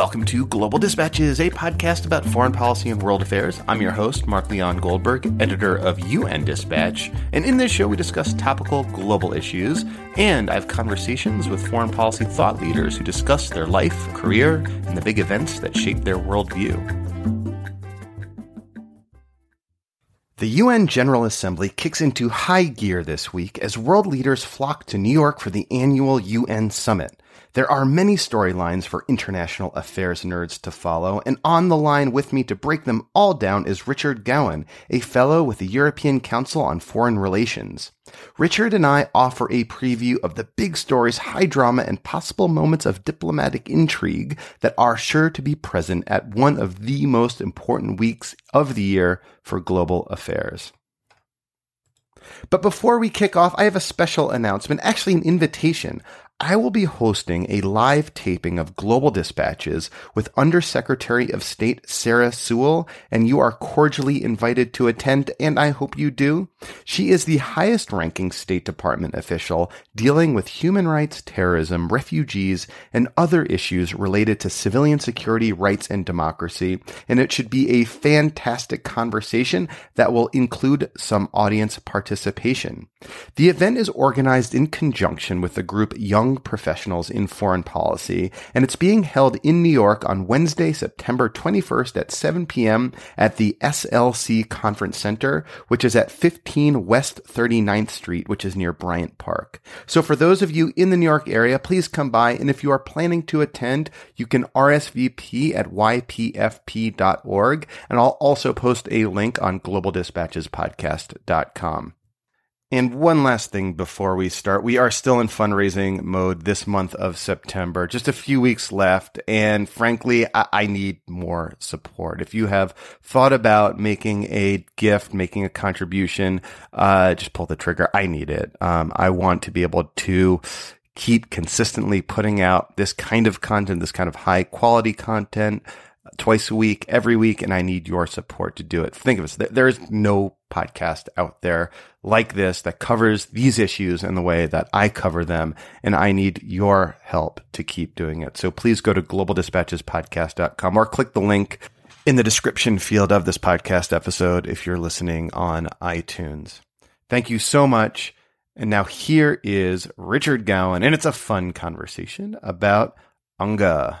Welcome to Global Dispatches, a podcast about foreign policy and world affairs. I'm your host, Mark Leon Goldberg, editor of UN Dispatch, and in this show we discuss topical global issues, and I have conversations with foreign policy thought leaders who discuss their life, career, and the big events that shape their worldview. The UN General Assembly kicks into high gear this week as world leaders flock to New York for the annual UN Summit. There are many storylines for international affairs nerds to follow, and on the line with me to break them all down is Richard Gowan, a fellow with the European Council on Foreign Relations. Richard and I offer a preview of the big stories, high drama, and possible moments of diplomatic intrigue that are sure to be present at one of the most important weeks of the year for global affairs. But before we kick off, I have a special announcement, actually an invitation. I will be hosting a live taping of Global Dispatches with Undersecretary of State Sarah Sewell, and you are cordially invited to attend, and I hope you do. She is the highest ranking State Department official dealing with human rights, terrorism, refugees, and other issues related to civilian security, rights, and democracy, and it should be a fantastic conversation that will include some audience participation. The event is organized in conjunction with the group Young young professionals in foreign policy, and it's being held in New York on Wednesday, September 21st at 7 p.m. at the SLC Conference Center, which is at 15 West 39th Street, which is near Bryant Park. So for those of you in the New York area, please come by, and if you are planning to attend, you can RSVP at ypfp.org, and I'll also post a link on globaldispatchespodcast.com. And one last thing before we start. We are still in fundraising mode this month of September, just a few weeks left. And frankly, I, I, need more support. If you have thought about making a gift, making a contribution, uh, just pull the trigger. I need it. Um, I want to be able to keep consistently putting out this kind of content, this kind of high quality content twice a week, every week, and I need your support to do it. Think of it. There is no podcast out there like this that covers these issues in the way that I cover them. And I need your help to keep doing it. So please go to globaldispatchespodcast.com or click the link in the description field of this podcast episode if you're listening on iTunes. Thank you so much. And now here is Richard Gowan, and it's a fun conversation about UNGA.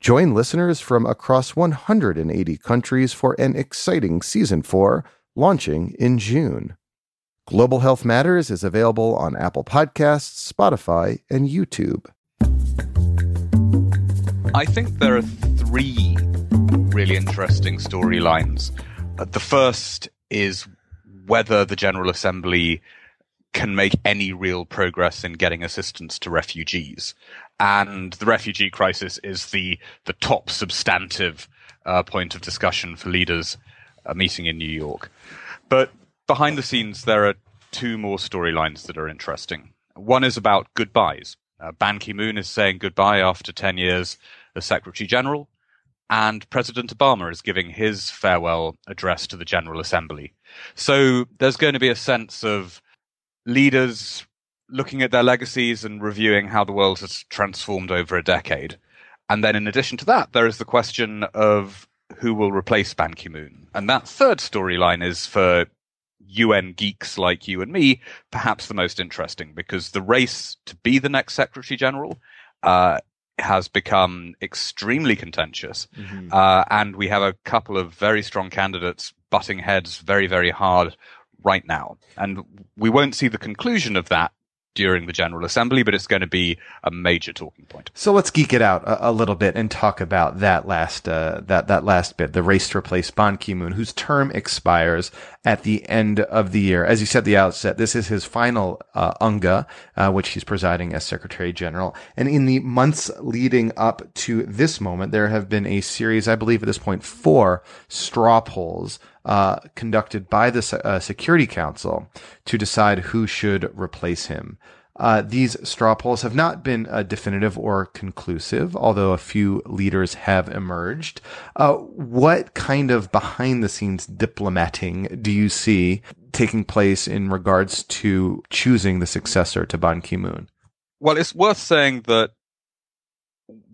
Join listeners from across 180 countries for an exciting season 4 launching in June. Global Health Matters is available on Apple Podcasts, Spotify, and YouTube. I think there are three really interesting storylines. Uh, the first is whether the General Assembly can make any real progress in getting assistance to refugees and the refugee crisis is the the top substantive uh, point of discussion for leaders uh, meeting in New York. But behind the scenes, there are two more storylines that are interesting. One is about goodbyes. Uh, Ban Ki moon is saying goodbye after 10 years as Secretary General, and President Obama is giving his farewell address to the General Assembly. So there's going to be a sense of leaders looking at their legacies and reviewing how the world has transformed over a decade. And then, in addition to that, there is the question of who will replace Ban Ki moon. And that third storyline is for UN geeks like you and me, perhaps the most interesting because the race to be the next Secretary General uh, has become extremely contentious. Mm-hmm. Uh, and we have a couple of very strong candidates butting heads very, very hard right now. And we won't see the conclusion of that during the General Assembly, but it's going to be a major talking point. So let's geek it out a, a little bit and talk about that last uh, that that last bit, the race to replace Ban Ki-moon, whose term expires at the end of the year. As you said at the outset, this is his final uh, UNGA, uh, which he's presiding as Secretary General. And in the months leading up to this moment, there have been a series, I believe at this point, four straw polls uh, conducted by the uh, Security Council to decide who should replace him. Uh, these straw polls have not been uh, definitive or conclusive, although a few leaders have emerged. Uh, what kind of behind the scenes diplomating do you see taking place in regards to choosing the successor to Ban Ki moon? Well, it's worth saying that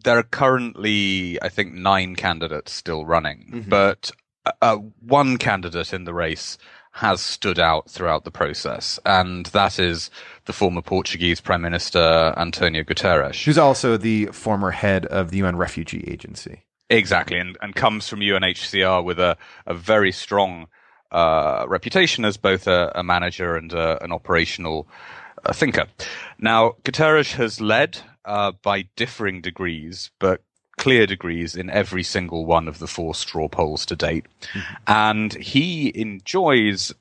there are currently, I think, nine candidates still running, mm-hmm. but uh, one candidate in the race has stood out throughout the process, and that is the former Portuguese Prime Minister Antonio Guterres, who's also the former head of the UN Refugee Agency. Exactly, and, and comes from UNHCR with a, a very strong uh, reputation as both a, a manager and a, an operational uh, thinker. Now, Guterres has led uh, by differing degrees, but clear degrees in every single one of the four straw polls to date. Mm-hmm. And he enjoys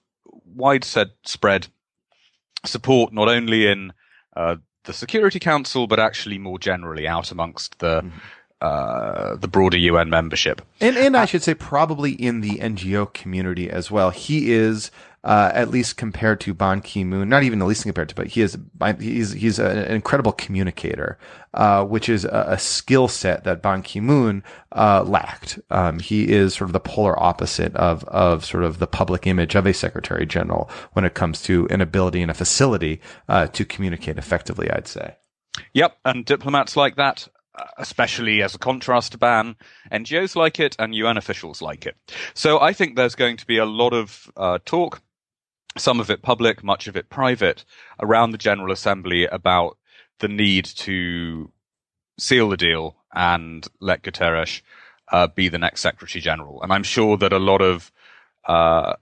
widespread support not only in uh, the Security Council, but actually more generally out amongst the mm-hmm. uh, the broader UN membership. And, and I uh, should say, probably in the NGO community as well. He is uh, at least compared to Ban Ki-moon, not even at least compared to, but he is he's he's an incredible communicator, uh, which is a, a skill set that Ban Ki-moon uh, lacked. Um, he is sort of the polar opposite of of sort of the public image of a secretary general when it comes to an ability and a facility uh, to communicate effectively. I'd say. Yep, and diplomats like that especially as a contrast to ban. NGOs like it and UN officials like it. So I think there's going to be a lot of uh, talk some of it public, much of it private, around the General Assembly about the need to seal the deal and let Guterres uh, be the next Secretary General. And I'm sure that a lot of uh,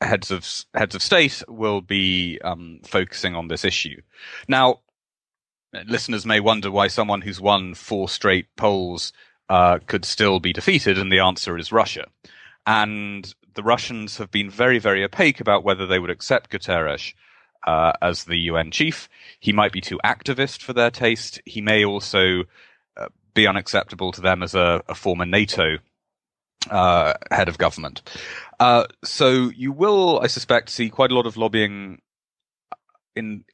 heads of heads of state will be um, focusing on this issue. Now, listeners may wonder why someone who's won four straight polls uh, could still be defeated, and the answer is Russia. And the Russians have been very, very opaque about whether they would accept Guterres uh, as the UN chief. He might be too activist for their taste. He may also uh, be unacceptable to them as a, a former NATO uh, head of government. Uh, so you will, I suspect, see quite a lot of lobbying in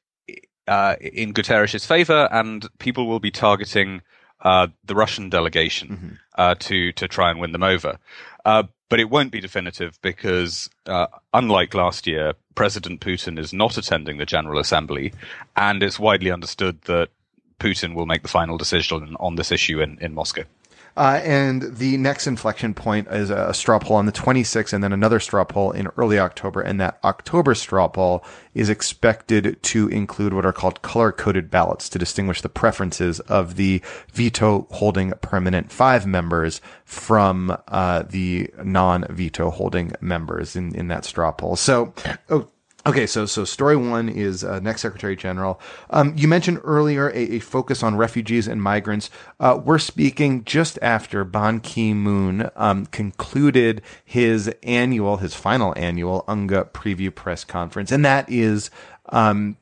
uh, in Guterres' favor, and people will be targeting uh, the Russian delegation mm-hmm. uh, to to try and win them over. Uh, but it won't be definitive because, uh, unlike last year, President Putin is not attending the General Assembly, and it's widely understood that Putin will make the final decision on this issue in, in Moscow. Uh, and the next inflection point is a, straw poll on the 26th and then another straw poll in early October. And that October straw poll is expected to include what are called color coded ballots to distinguish the preferences of the veto holding permanent five members from uh, the non veto holding members in, in that straw poll. So, oh, Okay, so so story one is uh, next Secretary General. Um, you mentioned earlier a, a, focus on refugees and migrants. Uh, we're speaking just after Ban Ki Moon um, concluded his annual, his final annual UNGA preview press conference, and that is um,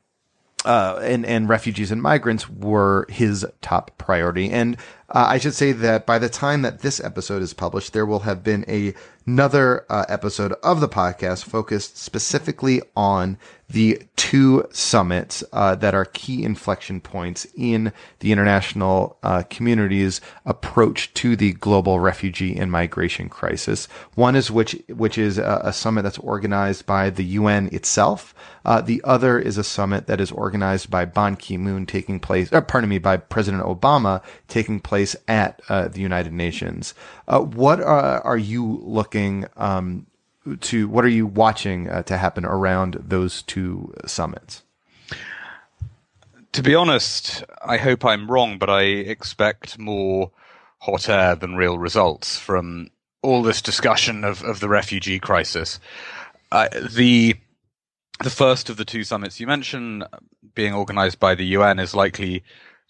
uh, and and refugees and migrants were his top priority. And uh, I should say that by the time that this episode is published, there will have been a, another uh, episode of the podcast focused specifically on the two summits uh, that are key inflection points in the international uh, community's approach to the global refugee and migration crisis. One is which which is a, a summit that's organized by the UN itself. Uh, the other is a summit that is organized by Ban Ki-moon, taking place. Uh, pardon me, by President Obama, taking place at uh, the United Nations. Uh, what are, are you looking um, to what are you watching uh, to happen around those two summits? To be honest, I hope I'm wrong, but I expect more hot air than real results from all this discussion of, of the refugee crisis. Uh, the the first of the two summits you mentioned, being organized by the UN, is likely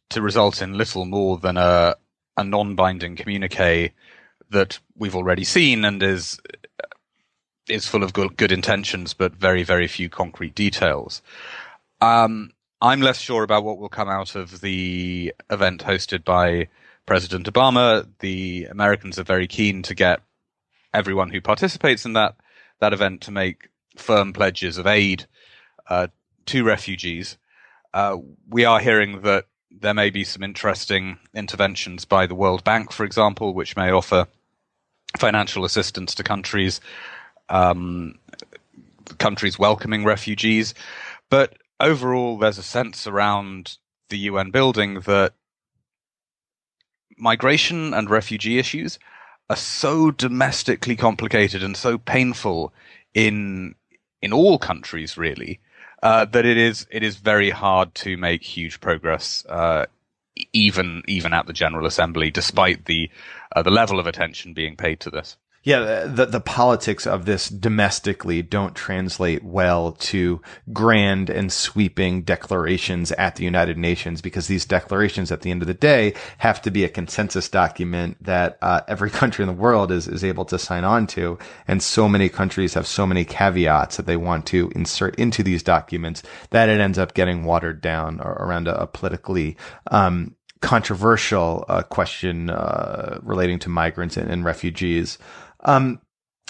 to result in little more than a, a non-binding communique that we've already seen and is is full of good, good intentions, but very, very few concrete details. Um, I'm less sure about what will come out of the event hosted by President Obama. The Americans are very keen to get everyone who participates in that that event to make firm pledges of aid uh, to refugees. Uh, we are hearing that there may be some interesting interventions by the World Bank, for example, which may offer financial assistance to countries um, countries welcoming refugees. But overall, there's a sense around the UN building that migration and refugee issues are so domestically complicated and so painful in in all countries, really, uh, that it is it is very hard to make huge progress, uh, even even at the General Assembly, despite the uh, the level of attention being paid to this yeah, the the politics of this domestically don't translate well to grand and sweeping declarations at the United Nations because these declarations, at the end of the day, have to be a consensus document that uh, every country in the world is is able to sign on to, and so many countries have so many caveats that they want to insert into these documents that it ends up getting watered down around a, a politically um, controversial uh, question uh, relating to migrants and, and refugees. Um,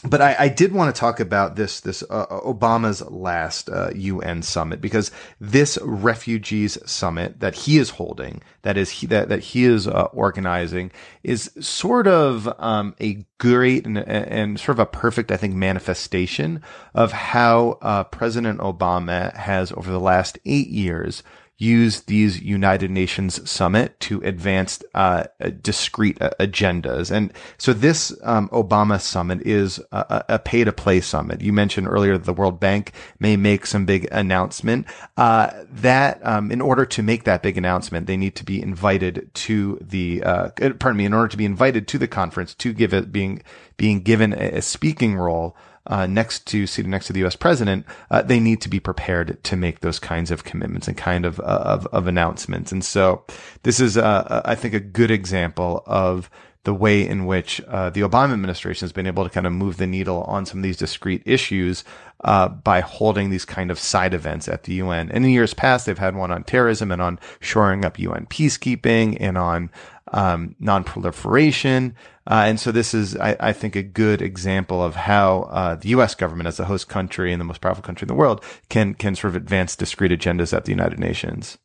but I, I, did want to talk about this this uh, Obama's last uh, UN summit because this refugees summit that he is holding, that is he, that that he is uh, organizing, is sort of um, a great and, and, sort of a perfect, I think, manifestation of how uh, President Obama has over the last eight years use these United Nations summit to advance uh, discrete uh, agendas. And so this um, Obama summit is a, a, pay to play summit. You mentioned earlier that the World Bank may make some big announcement. Uh, that um, in order to make that big announcement, they need to be invited to the uh, pardon me. In order to be invited to the conference to give it being being given a, a speaking role uh, next to seated next to the U.S. president, uh, they need to be prepared to make those kinds of commitments and kind of uh, of, of announcements. And so, this is, uh, I think, a good example of the way in which uh, the Obama administration has been able to kind of move the needle on some of these discrete issues uh, by holding these kind of side events at the UN. And in years past, they've had one on terrorism and on shoring up UN peacekeeping and on um, non-proliferation. Uh, and so this is, I, I, think, a good example of how uh, the U.S. government, as the host country and the most powerful country in the world, can can sort of advance discrete agendas at the United Nations.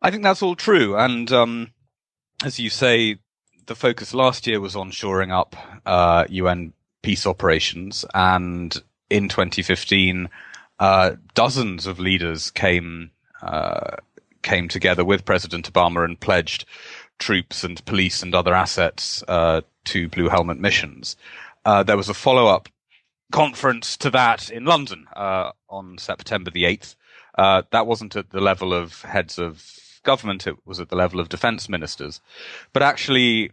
I think that's all true, and um, as you say, the focus last year was on shoring up uh, UN peace operations, and in 2015, uh, dozens of leaders came uh, came together with President Obama and pledged troops and police and other assets uh, to Blue Helmet missions. Uh, there was a follow up conference to that in London uh, on September the 8th. Uh, that wasn't at the level of heads of government, it was at the level of defense ministers. But actually,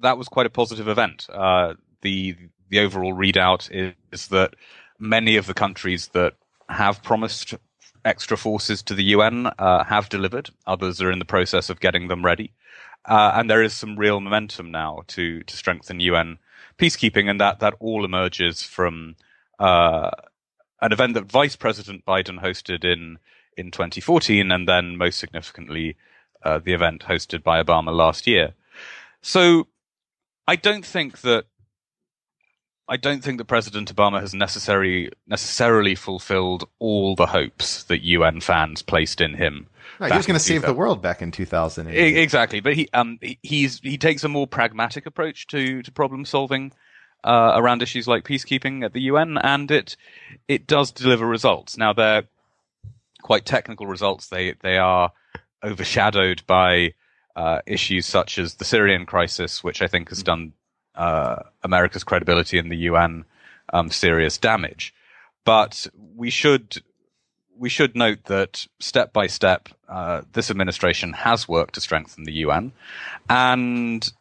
that was quite a positive event. Uh, the the overall readout is, is that many of the countries that have promised extra forces to the UN uh, have delivered. Others are in the process of getting them ready. Uh, and there is some real momentum now to to strengthen UN peacekeeping, and that that all emerges from uh, an event that Vice President Biden hosted in in 2014, and then most significantly uh, the event hosted by Obama last year. So I don't think that I don't think that President Obama has necessarily necessarily fulfilled all the hopes that UN fans placed in him he was going to save the world back in 2008. Exactly, but he um he's he takes a more pragmatic approach to to problem solving uh, around issues like peacekeeping at the UN, and it it does deliver results. Now they're quite technical results. They they are overshadowed by uh, issues such as the Syrian crisis, which I think has done uh, America's credibility in the UN um, serious damage. But we should we should note that step by step, uh, this administration has worked to strengthen the UN, and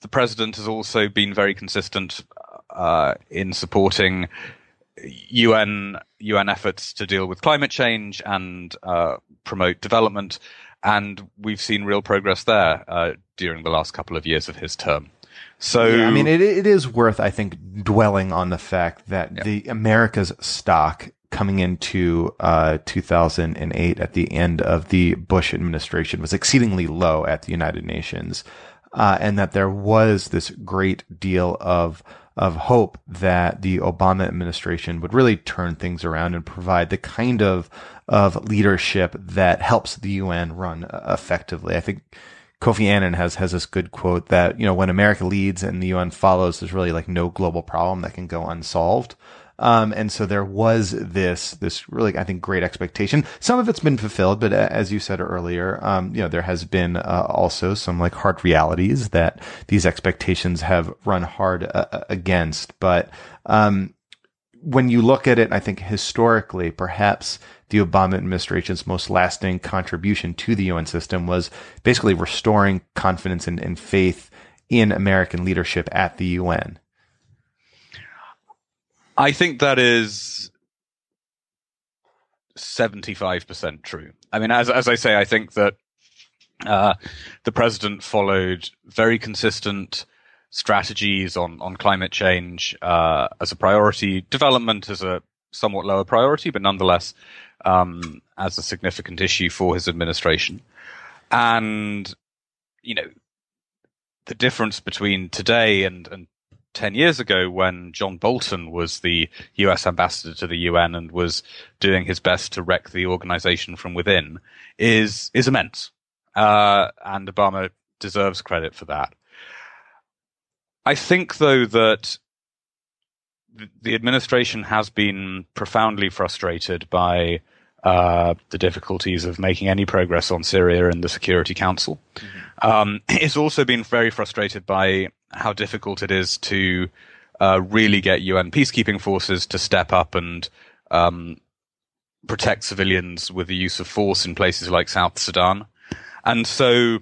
the president has also been very consistent uh, in supporting UN UN efforts to deal with climate change and uh, promote development, and we've seen real progress there uh, during the last couple of years of his term. So yeah, I mean, it, it is worth, I think, dwelling on the fact that yeah. the America's stock coming into uh, 2008 at the end of the Bush administration was exceedingly low at the United Nations, uh, and that there was this great deal of of hope that the Obama administration would really turn things around and provide the kind of of leadership that helps the UN run effectively. I think Kofi Annan has has this good quote that you know when America leads and the UN follows, there's really like no global problem that can go unsolved. Um, and so there was this, this really, I think, great expectation. Some of it's been fulfilled, but as you said earlier, um, you know, there has been uh, also some like hard realities that these expectations have run hard uh, uh against. But, um, when you look at it, I think historically, perhaps the Obama administration's most lasting contribution to the UN system was basically restoring confidence and, and faith in American leadership at the UN. I think that is 75% true. I mean, as, as I say, I think that uh, the president followed very consistent strategies on, on climate change uh, as a priority, development as a somewhat lower priority, but nonetheless um, as a significant issue for his administration. And, you know, the difference between today and, and 10 years ago when John Bolton was the US ambassador to the UN and was doing his best to wreck the organization from within is, is immense. Uh, and Obama deserves credit for that. I think though that the administration has been profoundly frustrated by uh, the difficulties of making any progress on Syria in the Security Council. Mm-hmm. Um, it's also been very frustrated by how difficult it is to uh, really get UN peacekeeping forces to step up and um, protect civilians with the use of force in places like South Sudan. And so,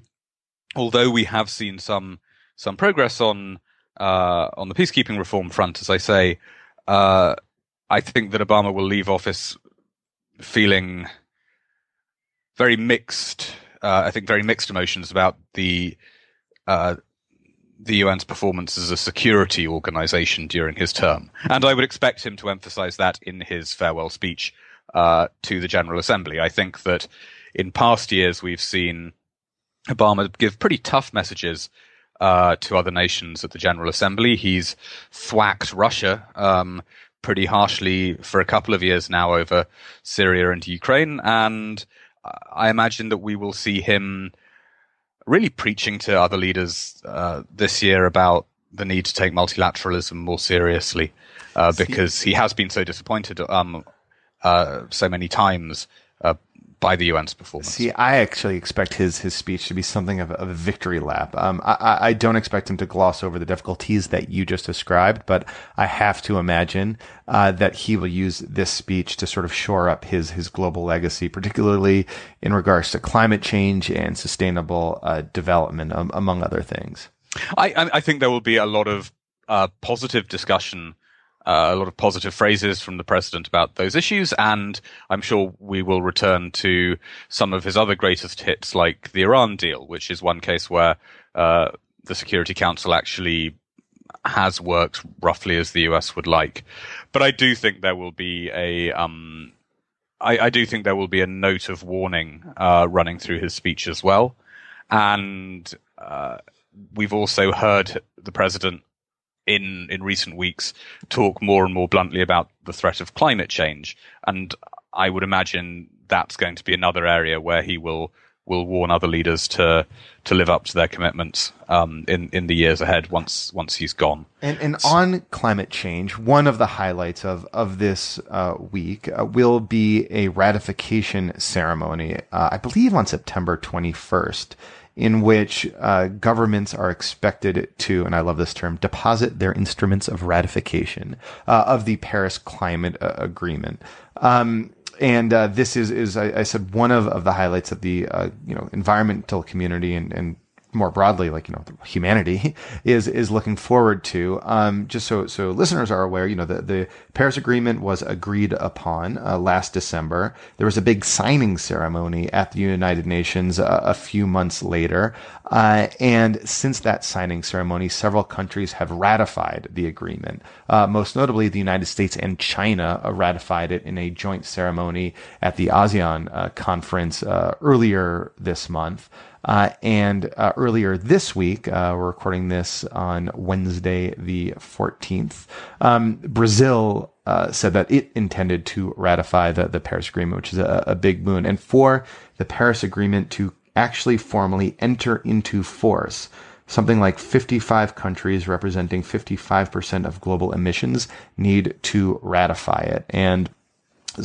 although we have seen some some progress on uh, on the peacekeeping reform front, as I say, uh, I think that Obama will leave office feeling very mixed. Uh, I think very mixed emotions about the uh, the UN's performance as a security organization during his term, and I would expect him to emphasize that in his farewell speech uh, to the General Assembly. I think that in past years we've seen Obama give pretty tough messages uh, to other nations at the General Assembly. He's thwacked Russia um, pretty harshly for a couple of years now over Syria and Ukraine, and I imagine that we will see him really preaching to other leaders uh, this year about the need to take multilateralism more seriously, uh, because he has been so disappointed um, uh, so many times uh, by the UN's performance. See, I actually expect his his speech to be something of, of a victory lap. Um, I, I don't expect him to gloss over the difficulties that you just described, but I have to imagine uh, that he will use this speech to sort of shore up his his global legacy, particularly in regards to climate change and sustainable uh, development, um, among other things. I, I think there will be a lot of uh, positive discussion uh, a lot of positive phrases from the president about those issues, and I'm sure we will return to some of his other greatest hits, like the Iran deal, which is one case where uh, the Security Council actually has worked roughly as the US would like. But I do think there will be a um, I, I, do think there will be a note of warning uh, running through his speech as well, and uh, we've also heard the president in in recent weeks talk more and more bluntly about the threat of climate change, and I would imagine that's going to be another area where he will will warn other leaders to to live up to their commitments um, in in the years ahead once once he's gone. And, and on climate change, one of the highlights of of this uh, week uh, will be a ratification ceremony. Uh, I believe on September twenty first in which uh, governments are expected to, and I love this term, deposit their instruments of ratification uh, of the Paris Climate uh, Agreement. Um, and uh, this is, is I, I, said, one of, of the highlights of the uh, you know environmental community and, and more broadly, like you know, humanity is is looking forward to. Um, just so so listeners are aware, you know, the the Paris Agreement was agreed upon uh, last December. There was a big signing ceremony at the United Nations uh, a few months later, uh, and since that signing ceremony, several countries have ratified the agreement. Uh, most notably, the United States and China uh, ratified it in a joint ceremony at the ASEAN uh, conference earlier this month. Uh, and uh, earlier this week, uh, we're recording this on Wednesday, the 14th, um, Brazil uh, said that it intended to ratify the, the Paris Agreement, which is a, a big boon. And for the Paris Agreement to actually formally enter into force, something like 55 countries representing 55% of global emissions need to ratify it. And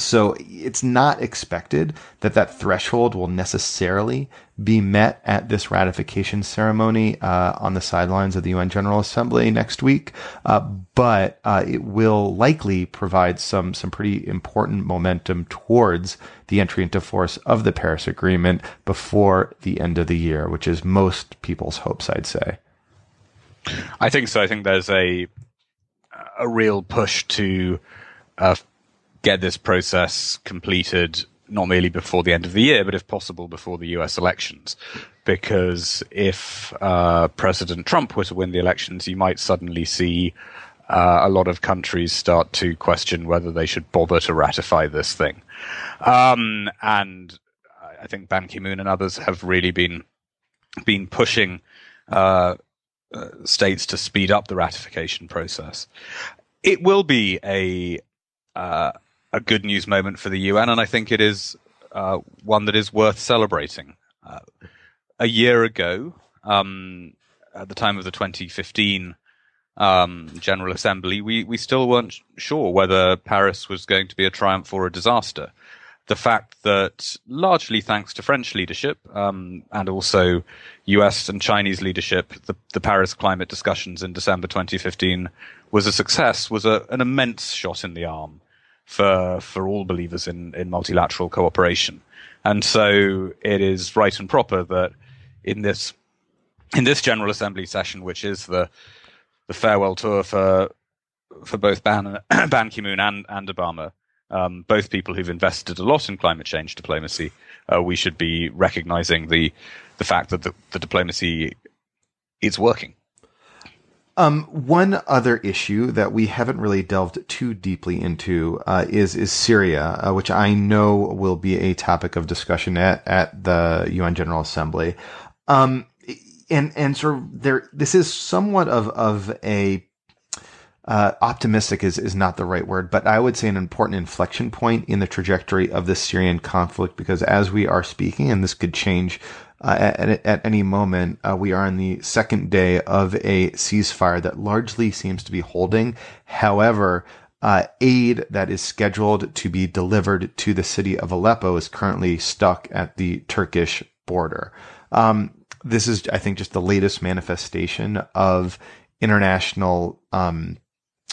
so it's not expected that that threshold will necessarily be met at this ratification ceremony uh, on the sidelines of the UN General Assembly next week, uh, but uh, it will likely provide some some pretty important momentum towards the entry into force of the Paris Agreement before the end of the year, which is most people's hopes, I'd say. I think so. I think there's a a real push to uh, get this process completed not merely before the end of the year, but if possible before the US elections. Because if uh, President Trump were to win the elections, you might suddenly see uh, a lot of countries start to question whether they should bother to ratify this thing. Um, and I think Ban Ki-moon and others have really been been pushing uh, uh states to speed up the ratification process. It will be a uh, a good news moment for the UN, and I think it is uh, one that is worth celebrating. Uh, a year ago, um, at the time of the 2015 um, General Assembly, we, we still weren't sure whether Paris was going to be a triumph or a disaster. The fact that, largely thanks to French leadership um, and also US and Chinese leadership, the, the Paris climate discussions in December 2015 was a success was a, an immense shot in the arm for for all believers in in multilateral cooperation. And so it is right and proper that in this in this General Assembly session, which is the the farewell tour for for both Ban, Ban Ki-moon and, and Obama, um, both people who've invested a lot in climate change diplomacy, uh, we should be recognizing the the fact that the, the diplomacy is working. Um, one other issue that we haven't really delved too deeply into uh, is is Syria, uh, which I know will be a topic of discussion at at the UN General Assembly. Um, and and sort of there, this is somewhat of of a uh, optimistic is, is not the right word, but I would say an important inflection point in the trajectory of the Syrian conflict because as we are speaking, and this could change uh, at, at, any moment, uh, we are on the second day of a ceasefire that largely seems to be holding. However, uh, aid that is scheduled to be delivered to the city of Aleppo is currently stuck at the Turkish border. Um, this is, I think, just the latest manifestation of international um,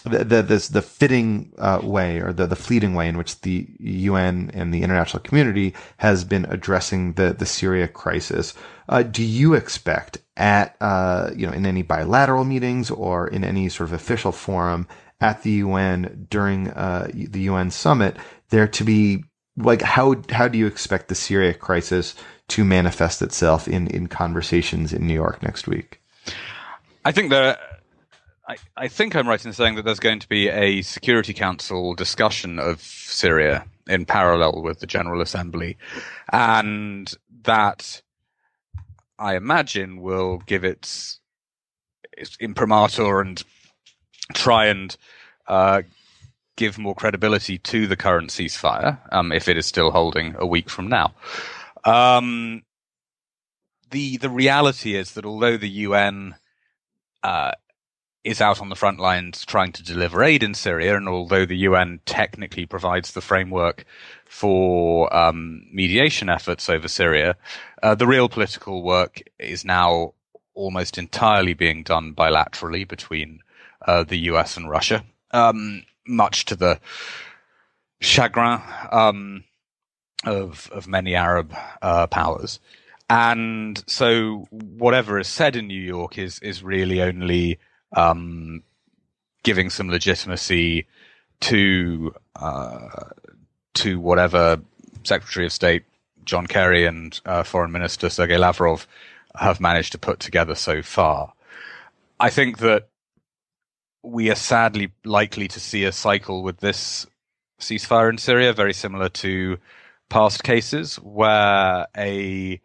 the the this, the fitting uh, way or the the fleeting way in which the UN and the international community has been addressing the the Syria crisis. Uh, do you expect at uh, you know in any bilateral meetings or in any sort of official forum at the UN during uh, the UN summit there to be like how how do you expect the Syria crisis to manifest itself in in conversations in New York next week? I think that I, I think I'm right in saying that there's going to be a Security Council discussion of Syria in parallel with the General Assembly, and that I imagine will give its, its imprimatur and try and uh, give more credibility to the current ceasefire, um, if it is still holding a week from now. Um, the the reality is that although the UN uh, is out on the front lines trying to deliver aid in Syria, and although the UN technically provides the framework for um, mediation efforts over Syria, uh, the real political work is now almost entirely being done bilaterally between uh, the US and Russia, um, much to the chagrin um, of of many Arab uh, powers. and so whatever is said in New York is is really only um, giving some legitimacy to uh, to whatever Secretary of State John Kerry and uh, Foreign Minister Sergei Lavrov have managed to put together so far. I think that we are sadly likely to see a cycle with this ceasefire in Syria, very similar to past cases, where a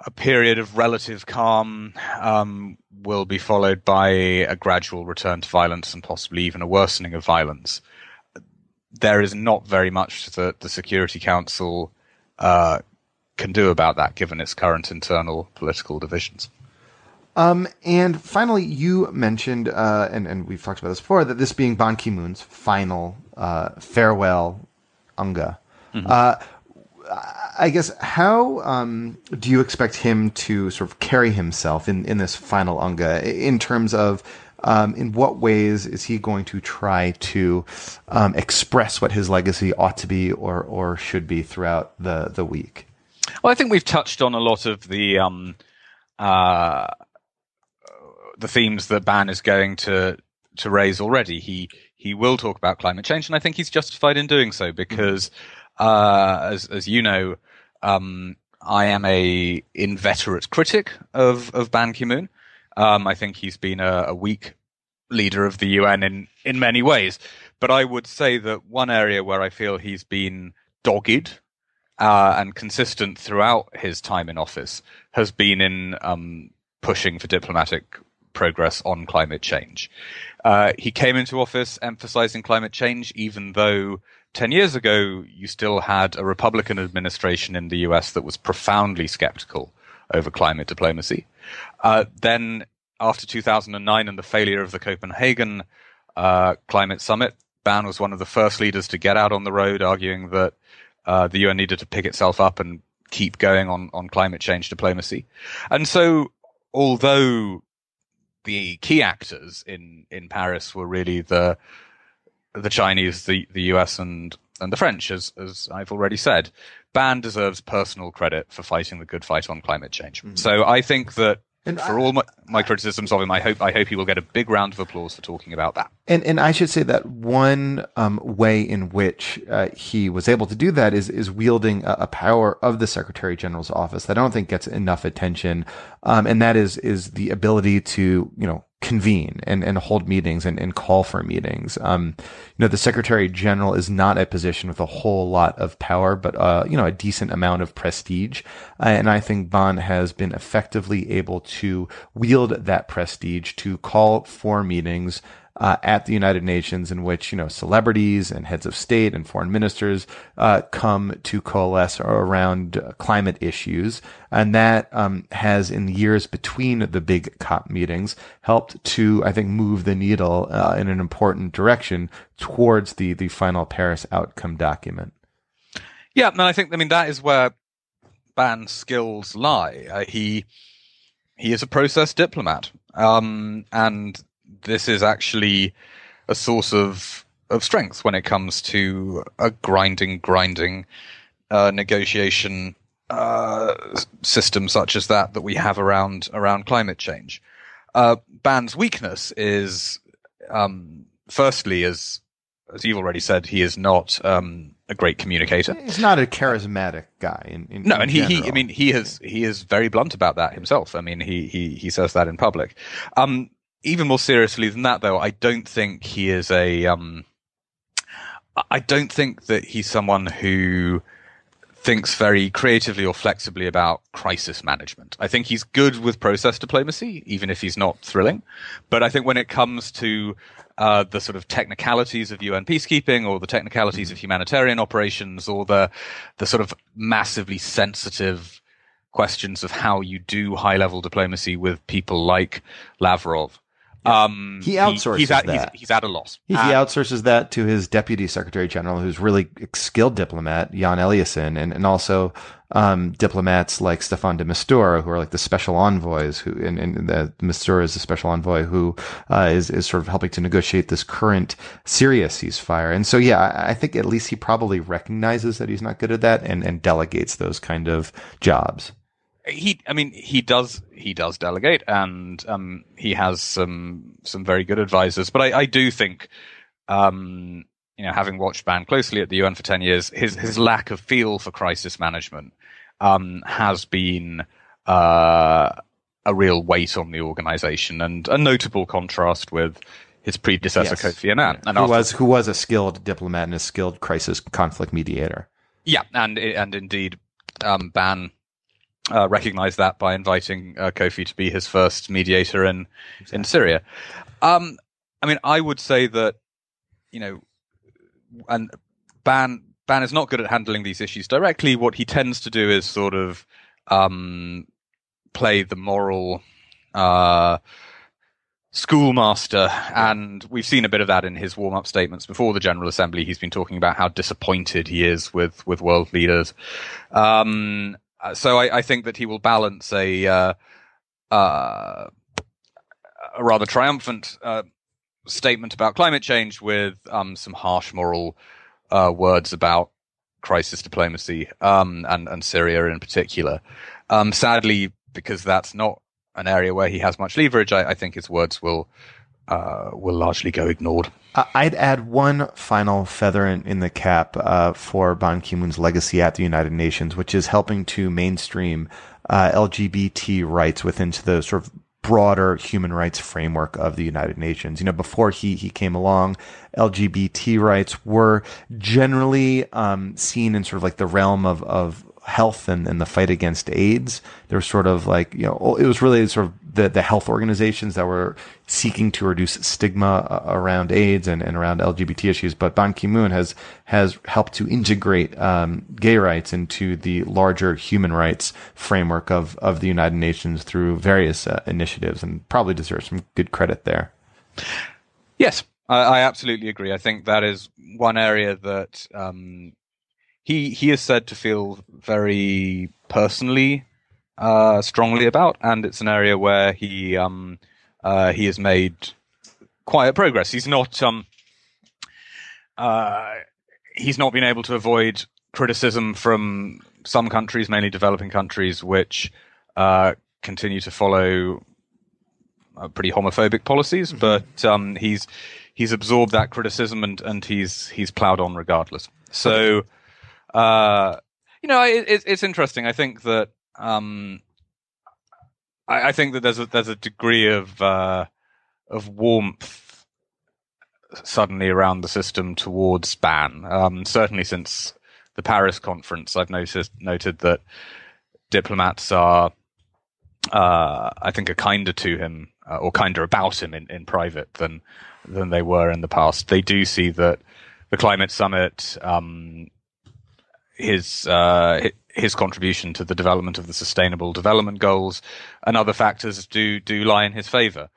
a period of relative calm um, will be followed by a gradual return to violence and possibly even a worsening of violence. There is not very much that the Security Council uh, can do about that, given its current internal political divisions. Um, and finally, you mentioned, uh, and, and we've talked about this before, that this being Ban Ki moon's final uh, farewell Unga. Mm-hmm. I guess how um, do you expect him to sort of carry himself in, in this final Unga in terms of um, in what ways is he going to try to um, express what his legacy ought to be or or should be throughout the the week? Well, I think we've touched on a lot of the um, uh, the themes that Ban is going to to raise already. He he will talk about climate change, and I think he's justified in doing so because. Mm-hmm uh, as as you know, um, I am a inveterate critic of of Ban Ki Moon. Um, I think he's been a, a, weak leader of the UN in in many ways, but I would say that one area where I feel he's been dogged uh, and consistent throughout his time in office has been in um, pushing for diplomatic progress on climate change. Uh, he came into office emphasizing climate change, even though 10 years ago, you still had a Republican administration in the US that was profoundly skeptical over climate diplomacy. Uh, then, after 2009 and the failure of the Copenhagen uh, climate summit, Ban was one of the first leaders to get out on the road arguing that uh, the UN needed to pick itself up and keep going on, on climate change diplomacy. And so, although the key actors in, in Paris were really the the Chinese, the, the US, and and the French, as as I've already said. Ban deserves personal credit for fighting the good fight on climate change. Mm-hmm. So I think that and for I, all my, my, criticisms of him, I hope I hope he will get a big round of applause for talking about that. And and I should say that one um, way in which uh, he was able to do that is is wielding a, a, power of the Secretary General's office that I don't think gets enough attention, um, and that is is the ability to you know convene and, and hold meetings and, and call for meetings. Um, you know, the Secretary General is not a position with a whole lot of power, but, uh, you know, a decent amount of prestige. Uh, and I think Ban has been effectively able to wield that prestige to call for meetings, uh, at the United Nations in which, you know, celebrities and heads of state and foreign ministers, uh, come to coalesce around uh, climate issues. And that, um, has in the years between the big COP meetings helped to, I think, move the needle, uh, in an important direction towards the, the final Paris outcome document. Yeah. And I think, I mean, that is where Ban's skills lie. Uh, he, he is a process diplomat. Um, and this is actually a source of of strength when it comes to a grinding, grinding uh, negotiation uh, system such as that that we have around around climate change. Uh, Ban's weakness is, um, firstly, as as you've already said, he is not um, a great communicator. He's not a charismatic guy. In, in no, in and he, he, I mean, he has he is very blunt about that himself. I mean, he he he says that in public. Um, even more seriously than that, though, I don't think he is a. Um, I don't think that he's someone who thinks very creatively or flexibly about crisis management. I think he's good with process diplomacy, even if he's not thrilling. But I think when it comes to uh, the sort of technicalities of UN peacekeeping or the technicalities of humanitarian operations or the the sort of massively sensitive questions of how you do high level diplomacy with people like Lavrov, Um, He outsources he's at, that. He's, he's at a loss. He, he outsources that to his deputy secretary general, who's really skilled diplomat, Jan Eliasson, and, and also um, diplomats like Staffan de Mistura, who are like the special envoys, who and, and de Mistura is the special envoy who uh, is is sort of helping to negotiate this current Syria ceasefire. And so, yeah, I, I think at least he probably recognizes that he's not good at that and, and delegates those kind of jobs. He i mean he does he does delegate and um he has some some very good advisors but i i do think um you know having watched ban closely at the un for 10 years his his lack of feel for crisis management um has been uh a real weight on the organization and a notable contrast with his predecessor Yes. kofi annan and who after- was who was a skilled diplomat and a skilled crisis conflict mediator. Yeah, and and indeed, um, Ban uh, recognized that by inviting uh, Kofi to be his first mediator in in Syria. Um, I mean, I would say that you know, and Ban Ban is not good at handling these issues directly. What he tends to do is sort of um, play the moral. Uh, schoolmaster, and we've seen a bit of that in his warm-up statements before the General Assembly. He's been talking about how disappointed he is with with world leaders. Um, so I, I think that he will balance a uh, uh, a rather triumphant uh, statement about climate change with um, some harsh moral uh, words about crisis diplomacy um, and and Syria in particular. Um, sadly, because that's not an area where he has much leverage, I, I think his words will uh, will largely go ignored. I- I'd add one final feather in, in the cap uh, for Ban Ki moon's legacy at the United Nations, which is helping to mainstream uh, LGBT rights within the sort of broader human rights framework of the United Nations. You know, before he he came along, LGBT rights were generally um, seen in sort of like the realm of of health and, and the fight against AIDS. There was sort of like, you know, it was really sort of the, the health organizations that were seeking to reduce stigma uh, around AIDS and, and around LGBT issues. But Ban Ki-moon has, has helped to integrate, um, gay rights into the larger human rights framework of, of the United Nations through various uh, initiatives and probably deserves some good credit there. Yes, I, I absolutely agree. I think that is one area that um, he he is said to feel very personally uh, strongly about, and it's an area where he um, uh, he has made quiet progress. He's not um, uh, he's not been able to avoid criticism from some countries, mainly developing countries, which uh, continue to follow uh, pretty homophobic policies. But um, he's he's absorbed that criticism and and he's he's ploughed on regardless. So, uh, you know, it, it's it's interesting. I think that um, I, I think that there's a there's a degree of uh, of warmth suddenly around the system towards ban. Um, certainly since the Paris conference, I've noticed noted that diplomats are, uh, I think, are kinder to him uh, or kinder about him in, in private than than they were in the past. They do see that the climate summit, um, his uh, his contribution to the development of the sustainable development goals, and other factors do do lie in his favor.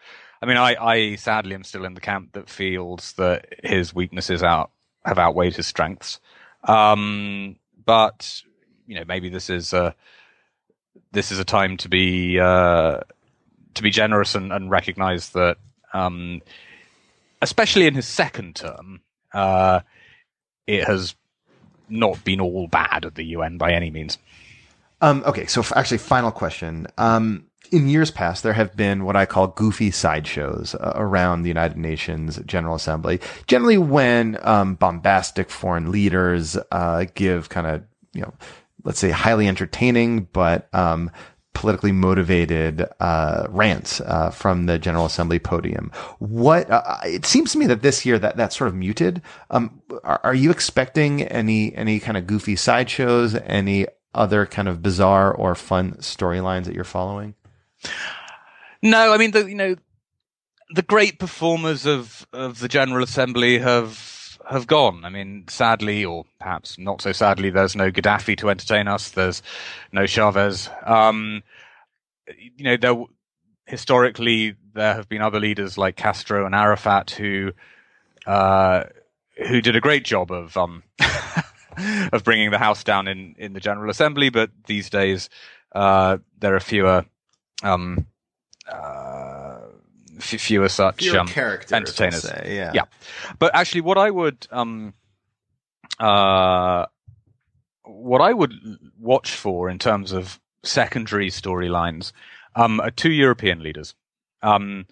I mean, I, I sadly am still in the camp that feels that his weaknesses out have outweighed his strengths. Um, but you know, maybe this is a this is a time to be uh, to be generous and, and recognize that, um, especially in his second term, uh, it has not been all bad at the UN by any means. Um, okay, so f- actually, final question. Um, in years past, there have been what I call goofy sideshows uh, around the United Nations General Assembly. Generally, when um, bombastic foreign leaders uh, give kind of, you know, let's say highly entertaining but um, politically motivated uh, rants uh, from the General Assembly podium. What uh, it seems to me that this year that that's sort of muted. Um, are, are you expecting any any kind of goofy sideshows? Any other kind of bizarre or fun storylines that you're following? No, I mean the you know the great performers of of the General Assembly have have gone. I mean, sadly, or perhaps not so sadly, there's no Gaddafi to entertain us. There's no Chavez. Um, you know, there historically there have been other leaders like Castro and Arafat who uh, who did a great job of um, of bringing the house down in in the General Assembly. But these days, uh, there are fewer. Um, uh, fewer such fewer um, characters, entertainers. Say, yeah. yeah. But actually, what I would um, uh, what I would watch for in terms of secondary storylines um, are two European leaders. Um,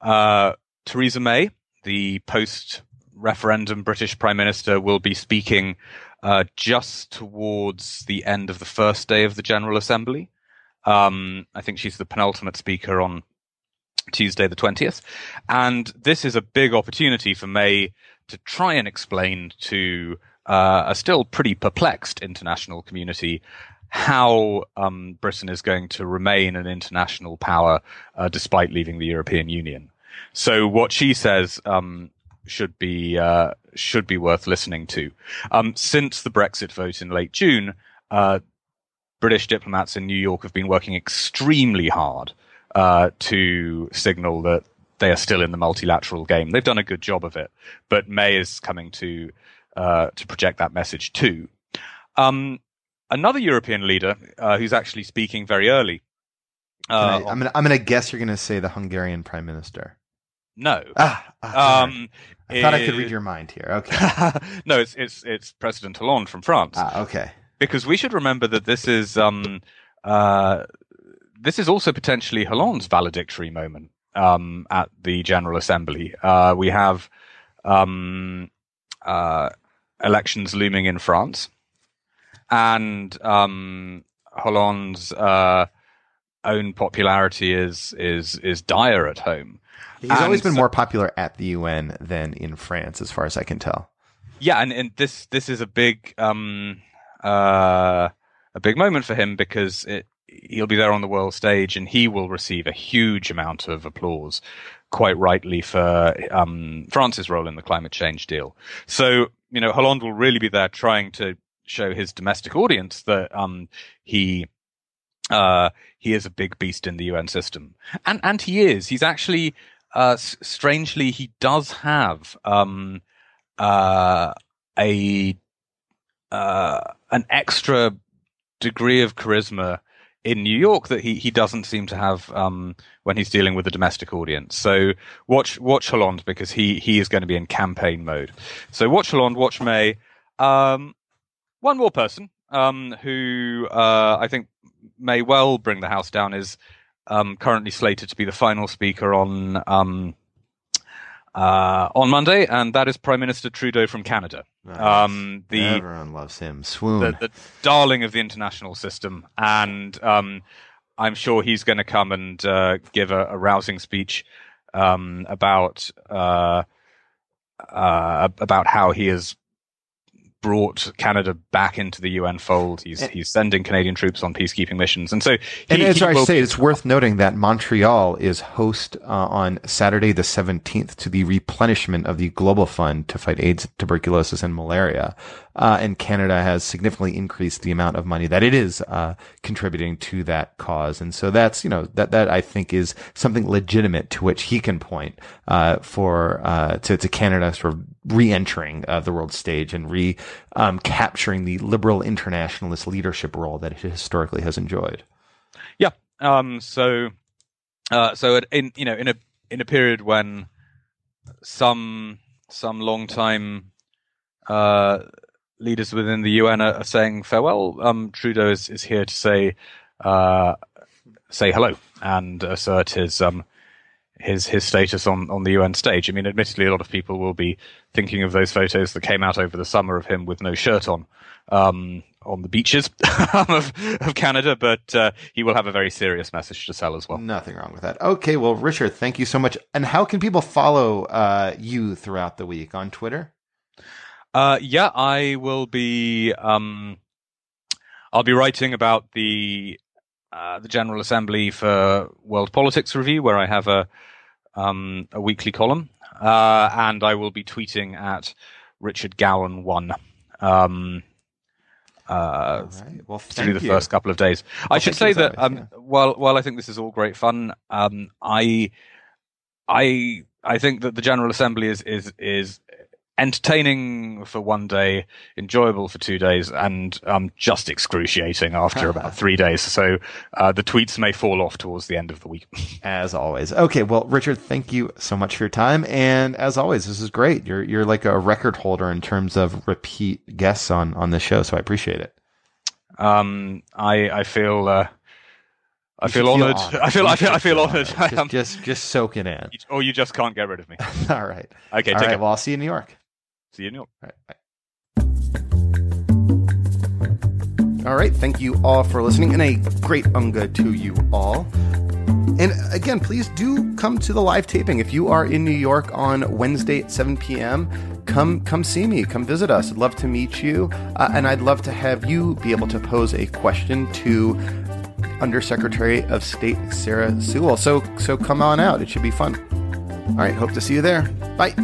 uh, Theresa May, the post referendum British Prime Minister, will be speaking uh, just towards the end of the first day of the General Assembly. Um, I think she's the penultimate speaker on Tuesday, the 20th. And this is a big opportunity for May to try and explain to uh, a still pretty perplexed international community how um, Britain is going to remain an international power uh, despite leaving the European Union. So what she says um, should be uh, should be worth listening to. Um, since the Brexit vote in late June, uh, British diplomats in New York have been working extremely hard uh, to signal that they are still in the multilateral game. They've done a good job of it, but May is coming to uh, to project that message too. Um, another European leader uh, who's actually speaking very early. I, am gonna I'm gonna guess you're gonna say the Hungarian prime minister. No. Ah, ah um, I thought I could read your mind here. Okay. no, it's it's it's President Hollande from France. Ah, okay. Because we should remember that this is um uh this is also potentially Hollande's valedictory moment um at the General Assembly. Uh, we have um uh elections looming in France, and um Hollande's uh own popularity is is is dire at home. He's and always been so, more popular at the UN than in France, as far as I can tell. Yeah, and, and this this is a big um, uh, a big moment for him because it, he'll be there on the world stage and he will receive a huge amount of applause, quite rightly for um, France's role in the climate change deal. So you know, Hollande will really be there trying to show his domestic audience that um, he uh, he is a big beast in the UN system, and and he is. He's actually uh, strangely, he does have um, uh, a uh, an extra degree of charisma in New York that he, he doesn't seem to have um, when he's dealing with a domestic audience. So watch watch Hollande because he he is going to be in campaign mode. So watch Hollande, watch May. Um, one more person um, who uh, I think may well bring the house down is um, currently slated to be the final speaker on um, uh, on Monday, and that is Prime Minister Trudeau from Canada. Nice. Um, the everyone loves him. Swoon, the, the darling of the international system, and um, I'm sure he's going to come and uh, give a, a, rousing speech um, about uh, uh about how he has brought Canada back into the UN fold. He's and, he's sending Canadian troops on peacekeeping missions, and so. He, and as I say, it's worth noting that Montreal is host uh, on Saturday the seventeenth to the replenishment of the Global Fund to fight AIDS, tuberculosis, and malaria. Uh, and Canada has significantly increased the amount of money that it is uh, contributing to that cause. And so that's you know that that I think is something legitimate to which he can point uh, for uh, to to Canada sort of re-entering uh, the world stage and re um, capturing the liberal internationalist leadership role that it historically has enjoyed. Yeah. Um, so uh, so in you know in a in a period when some some long time uh, leaders within the UN are, are saying farewell. Um, Trudeau is, is here to say uh, say hello and assert his um, his his status on, on the UN stage. I mean, admittedly, a lot of people will be thinking of those photos that came out over the summer of him with no shirt on um, on the beaches of, of Canada, but uh, he will have a very serious message to sell as well. Nothing wrong with that. Okay, well, Richard, thank you so much. And how can people follow uh, you throughout the week on Twitter? Uh, yeah, I will be. Um, I'll be writing about the uh, the General Assembly for World Politics Review, where I have a um, a weekly column, uh, and I will be tweeting at Richard Gowan one. Um, uh, right. well, through the you. first couple of days. Well, I should say that um, yeah. while while I think this is all great fun, um, I I I think that the General Assembly is is is entertaining for one day, enjoyable for two days, and um, just excruciating after about three days. So uh, the tweets may fall off towards the end of the week. As always. Okay, well, Richard, thank you so much for your time, and as always, this is great. You're you're like a record holder in terms of repeat guests on on the show, so I appreciate it. Um, I I feel. Uh, I feel honored. I feel I feel I feel honored. Just, just just soak it in. Or you just can't get rid of me. All right. Okay. All take right. it. Well, I'll see you in New York. See you in New York. All right. Bye. All right. Thank you all for listening, and a great unga to you all. And again, please do come to the live taping. If you are in New York on Wednesday at 7 p.m., come come see me. Come visit us. I'd love to meet you, uh, and I'd love to have you be able to pose a question to Undersecretary of State Sarah Sewall. So so come on out. It should be fun. All right. Hope to see you there. Bye.